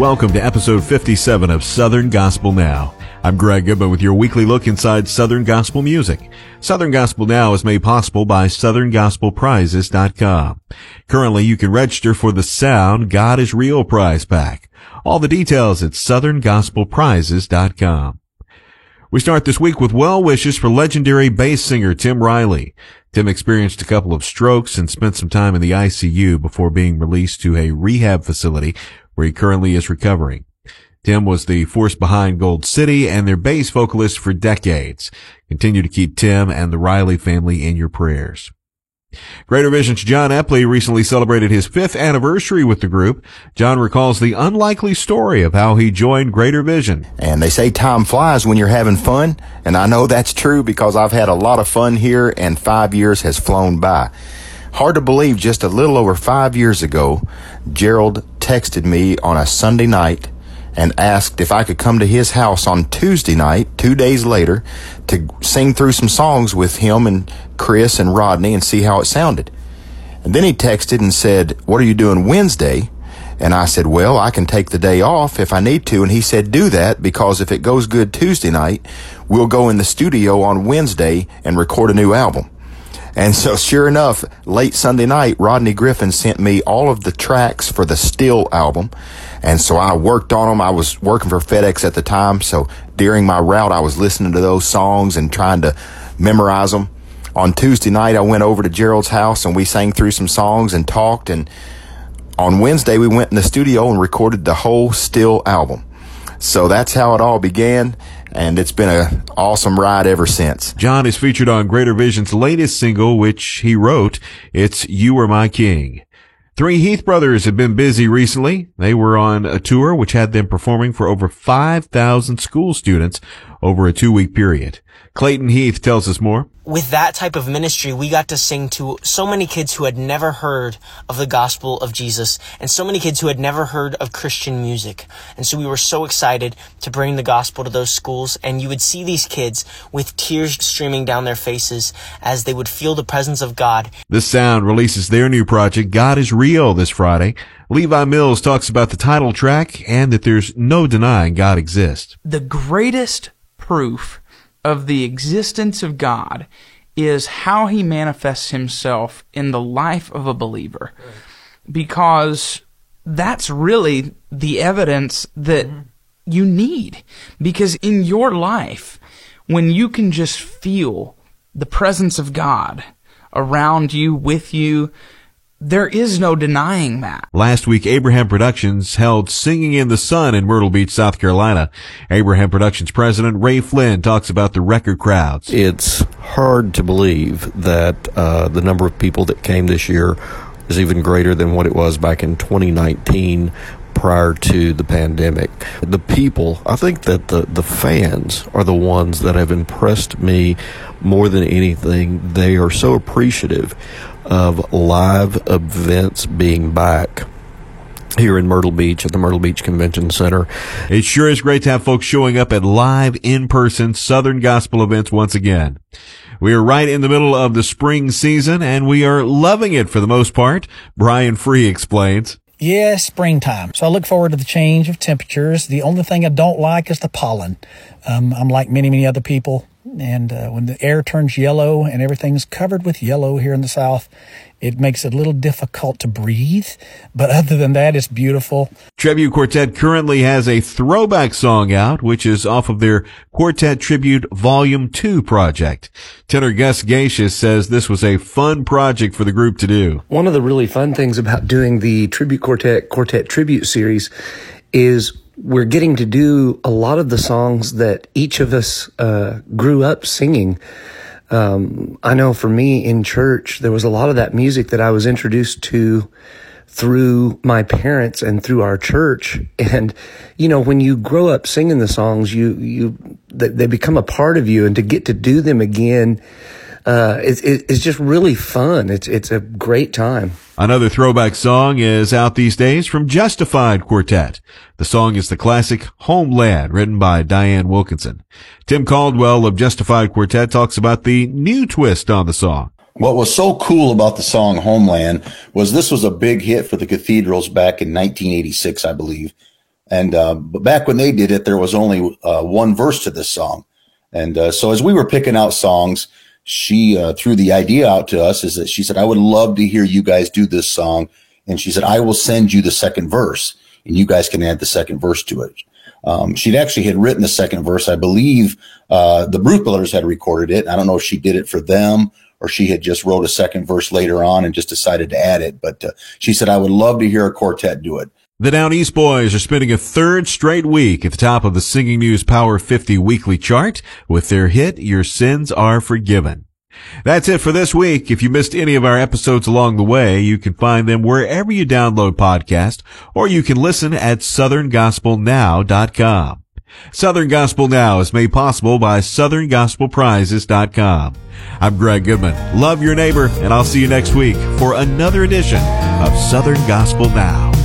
Welcome to episode 57 of Southern Gospel Now. I'm Greg Goodman with your weekly look inside Southern Gospel music. Southern Gospel Now is made possible by SouthernGospelPrizes.com. Currently, you can register for the Sound God is Real prize pack. All the details at SouthernGospelPrizes.com. We start this week with well wishes for legendary bass singer Tim Riley. Tim experienced a couple of strokes and spent some time in the ICU before being released to a rehab facility where he currently is recovering. Tim was the force behind Gold City and their bass vocalist for decades. Continue to keep Tim and the Riley family in your prayers. Greater Vision's Jon Epley recently celebrated his fifth anniversary with the group. Jon recalls the unlikely story of how he joined Greater Vision. And they say time flies when you're having fun. And I know that's true because I've had a lot of fun here and five years has flown by. Hard to believe just a little over five years ago, Gerald texted me on a Sunday night and asked if I could come to his house on Tuesday night, two days later, to sing through some songs with him and Chris and Rodney and see how it sounded. And then he texted and said, What are you doing Wednesday? And I said, Well, I can take the day off if I need to. And he said, Do that because if it goes good Tuesday night, we'll go in the studio on Wednesday and record a new album. And so sure enough, late Sunday night, Rodney Griffin sent me all of the tracks for the Still album. And so I worked on them. I was working for FedEx at the time. So during my route, I was listening to those songs and trying to memorize them. On Tuesday night, I went over to Gerald's house and we sang through some songs and talked. And on Wednesday, we went in the studio and recorded the whole Still album. So that's how it all began and it's been an awesome ride ever since. Jon is featured on Greater Vision's latest single, which he wrote. It's You Are My King. Three Heath brothers have been busy recently. They were on a tour which had them performing for over 5,000 school students over a two week period. Clayton Heath tells us more with that type of ministry, we got to sing to so many kids who had never heard of the gospel of Jesus and so many kids who had never heard of Christian music. And so we were so excited to bring the gospel to those schools. And you would see these kids with tears streaming down their faces as they would feel the presence of God. The Sound releases their new project, God is Real, this Friday. Levi Mills talks about the title track and that there's no denying God exists. The greatest proof of the existence of God is how he manifests himself in the life of a believer. Because that's really the evidence that mm-hmm. you need. Because in your life, when you can just feel the presence of God around you, with you, there is no denying that. Last week, Abraham Productions held Singing in the Sun in Myrtle Beach, South Carolina. Abraham Productions president Ray Flynn talks about the record crowds. It's hard to believe that uh, the number of people that came this year is even greater than what it was back in 2019 prior to the pandemic. The people, I think that the, the fans are the ones that have impressed me more than anything. They are so appreciative of live events being back here in Myrtle Beach at the Myrtle Beach Convention Center. It sure is great to have folks showing up at live in-person Southern Gospel events once again. We are right in the middle of the spring season and we are loving it for the most part. Brian Free explains. Yeah, springtime. So I look forward to the change of temperatures. The only thing I don't like is the pollen. Um, I'm like many, many other people. And uh, when the air turns yellow and everything's covered with yellow here in the South, it makes it a little difficult to breathe. But other than that, it's beautiful. Tribute Quartet currently has a throwback song out, which is off of their Quartet Tribute Volume 2 project. Tenor Gus Gacious says this was a fun project for the group to do. One of the really fun things about doing the Tribute Quartet Quartet Tribute series is we're getting to do a lot of the songs that each of us uh, grew up singing. Um, I know for me in church, there was a lot of that music that I was introduced to through my parents and through our church. And, you know, when you grow up singing the songs, you, you, they become a part of you and to get to do them again, uh, it's, it's just really fun. It's, it's a great time. Another throwback song is out these days from Justified Quartet. The song is the classic Homeland written by Dianne Wilkinson. Tim Caldwell of Justified Quartet talks about the new twist on the song. What was so cool about the song Homeland was this was a big hit for the cathedrals back in 1986, I believe. And uh, but back when they did it, there was only uh, one verse to this song. And uh, so as we were picking out songs, she uh, threw the idea out to us is that she said, I would love to hear you guys do this song. And she said, I will send you the second verse and you guys can add the second verse to it. Um, she'd actually had written the second verse. I believe uh, the Bruce Brothers had recorded it. I don't know if she did it for them or she had just wrote a second verse later on and just decided to add it. But uh, she said, I would love to hear a quartet do it. The Down East Boys are spending a third straight week at the top of the Singing News Power 50 weekly chart with their hit, Your Sins Are Forgiven. That's it for this week. If you missed any of our episodes along the way, you can find them wherever you download podcasts, or you can listen at southerngospelnow.com. Southern Gospel Now is made possible by southerngospelprizes.com. I'm Greg Goodman. Love your neighbor, and I'll see you next week for another edition of Southern Gospel Now.